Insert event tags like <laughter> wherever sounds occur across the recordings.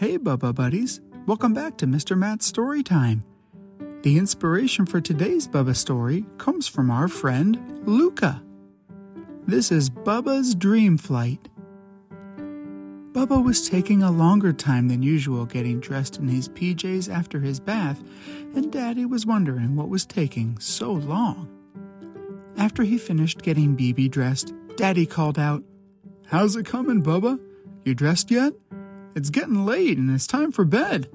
Hey, Bubba Buddies. Welcome back to Mr. Matt's Story Time. The inspiration for today's Bubba story comes from our friend Luca. This is Bubba's Dream Flight. Bubba was taking a longer time than usual getting dressed in his PJs after his bath, and Daddy was wondering what was taking so long. After he finished getting BB dressed, Daddy called out, How's it coming, Bubba? You dressed yet? It's getting late and it's time for bed.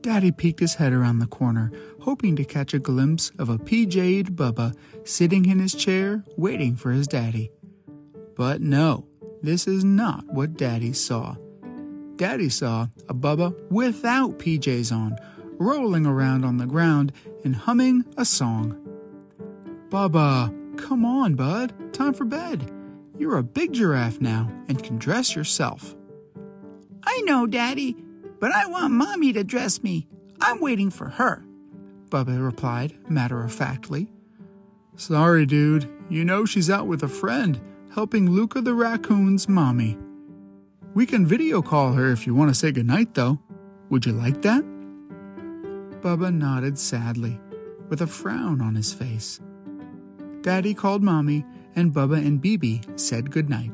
Daddy peeked his head around the corner, hoping to catch a glimpse of a PJ'd Bubba sitting in his chair waiting for his daddy. But no, this is not what Daddy saw. Daddy saw a Bubba without PJs on, rolling around on the ground and humming a song. Bubba, come on, bud, time for bed. You're a big giraffe now and can dress yourself. I know, Daddy, but I want Mommy to dress me. I'm waiting for her. Bubba replied matter of factly. Sorry, dude. You know she's out with a friend, helping Luca the raccoon's mommy. We can video call her if you want to say goodnight, though. Would you like that? Bubba nodded sadly, with a frown on his face. Daddy called Mommy, and Bubba and BB said goodnight.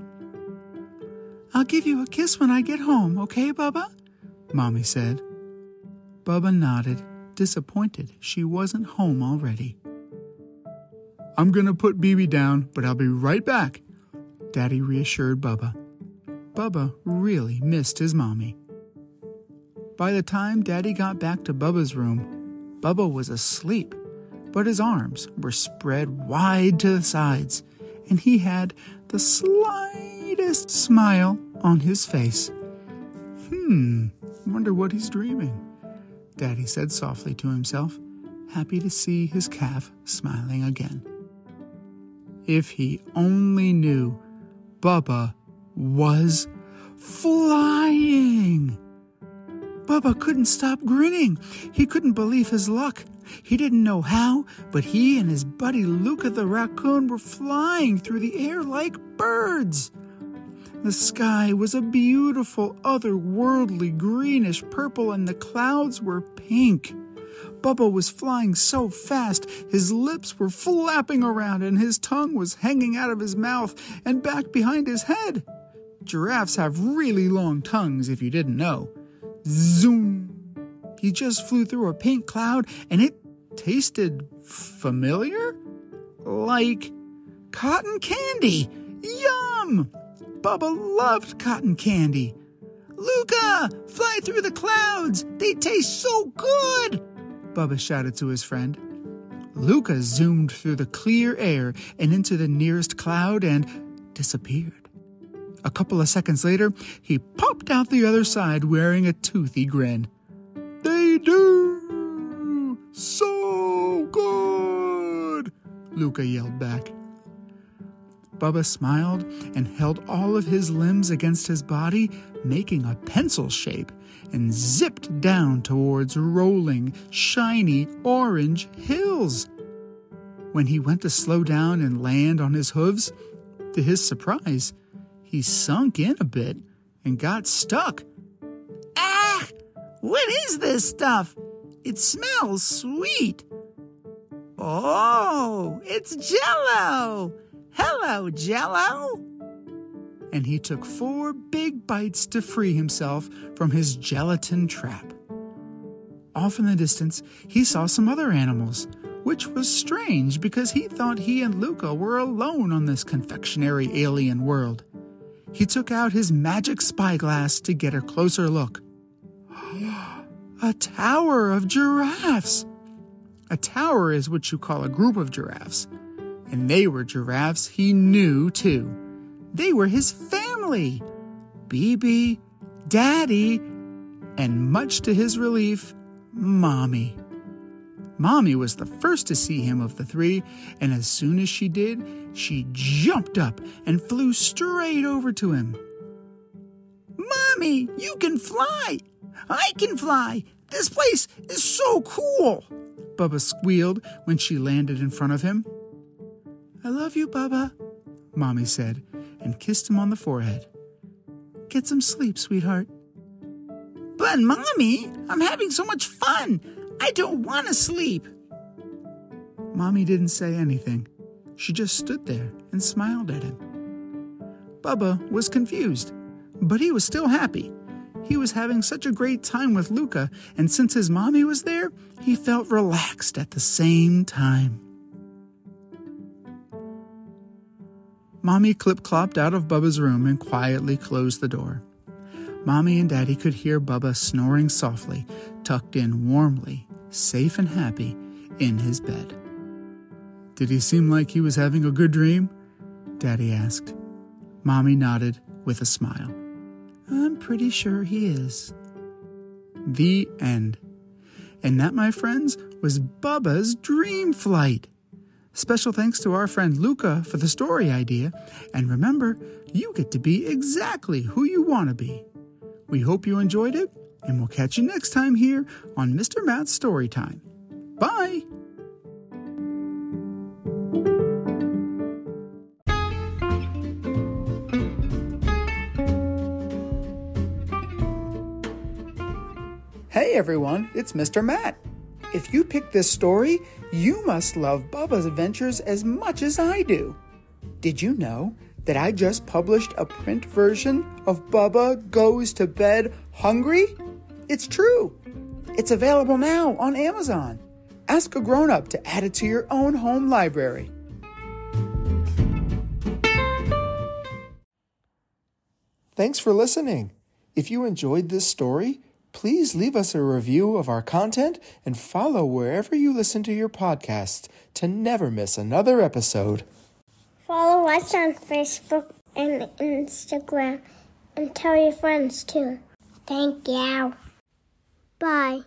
I'll give you a kiss when I get home, okay, Bubba? Mommy said. Bubba nodded, disappointed she wasn't home already. I'm gonna put BB down, but I'll be right back, Daddy reassured Bubba. Bubba really missed his mommy. By the time Daddy got back to Bubba's room, Bubba was asleep, but his arms were spread wide to the sides, and he had the slightest smile on his face. Hmm, wonder what he's dreaming. Daddy said softly to himself, happy to see his calf smiling again. If he only knew Bubba was flying! Bubba couldn't stop grinning. He couldn't believe his luck. He didn't know how, but he and his buddy Luca the raccoon were flying through the air like birds. The sky was a beautiful, otherworldly greenish purple, and the clouds were pink. Bubba was flying so fast, his lips were flapping around, and his tongue was hanging out of his mouth and back behind his head. Giraffes have really long tongues, if you didn't know. Zoom! He just flew through a pink cloud, and it tasted familiar? Like cotton candy. Yum! Bubba loved cotton candy. Luca, fly through the clouds. They taste so good. Bubba shouted to his friend. Luca zoomed through the clear air and into the nearest cloud and disappeared. A couple of seconds later, he popped out the other side wearing a toothy grin. They do so good, Luca yelled back. Bubba smiled and held all of his limbs against his body, making a pencil shape, and zipped down towards rolling, shiny orange hills. When he went to slow down and land on his hooves, to his surprise, he sunk in a bit and got stuck. Ah! What is this stuff? It smells sweet. Oh, it's jello! Hello, Jello! And he took four big bites to free himself from his gelatin trap. Off in the distance, he saw some other animals, which was strange because he thought he and Luca were alone on this confectionery alien world. He took out his magic spyglass to get a closer look. <gasps> a tower of giraffes! A tower is what you call a group of giraffes and they were giraffes he knew too. They were his family BB, Daddy, and much to his relief, Mommy. Mommy was the first to see him of the three, and as soon as she did, she jumped up and flew straight over to him. Mommy, you can fly! I can fly! This place is so cool! Bubba squealed when she landed in front of him. I love you, Bubba, Mommy said, and kissed him on the forehead. Get some sleep, sweetheart. But, Mommy, I'm having so much fun. I don't want to sleep. Mommy didn't say anything. She just stood there and smiled at him. Bubba was confused, but he was still happy. He was having such a great time with Luca, and since his mommy was there, he felt relaxed at the same time. Mommy clip clopped out of Bubba's room and quietly closed the door. Mommy and Daddy could hear Bubba snoring softly, tucked in warmly, safe and happy, in his bed. Did he seem like he was having a good dream? Daddy asked. Mommy nodded with a smile. I'm pretty sure he is. The end. And that, my friends, was Bubba's dream flight. Special thanks to our friend Luca for the story idea. And remember, you get to be exactly who you want to be. We hope you enjoyed it, and we'll catch you next time here on Mr. Matt's Story Time. Bye! Hey everyone, it's Mr. Matt. If you picked this story, you must love Bubba's adventures as much as I do. Did you know that I just published a print version of Bubba Goes to Bed Hungry? It's true. It's available now on Amazon. Ask a grown up to add it to your own home library. Thanks for listening. If you enjoyed this story, please leave us a review of our content and follow wherever you listen to your podcast to never miss another episode. Follow us on Facebook and Instagram and tell your friends too. Thank you. Bye.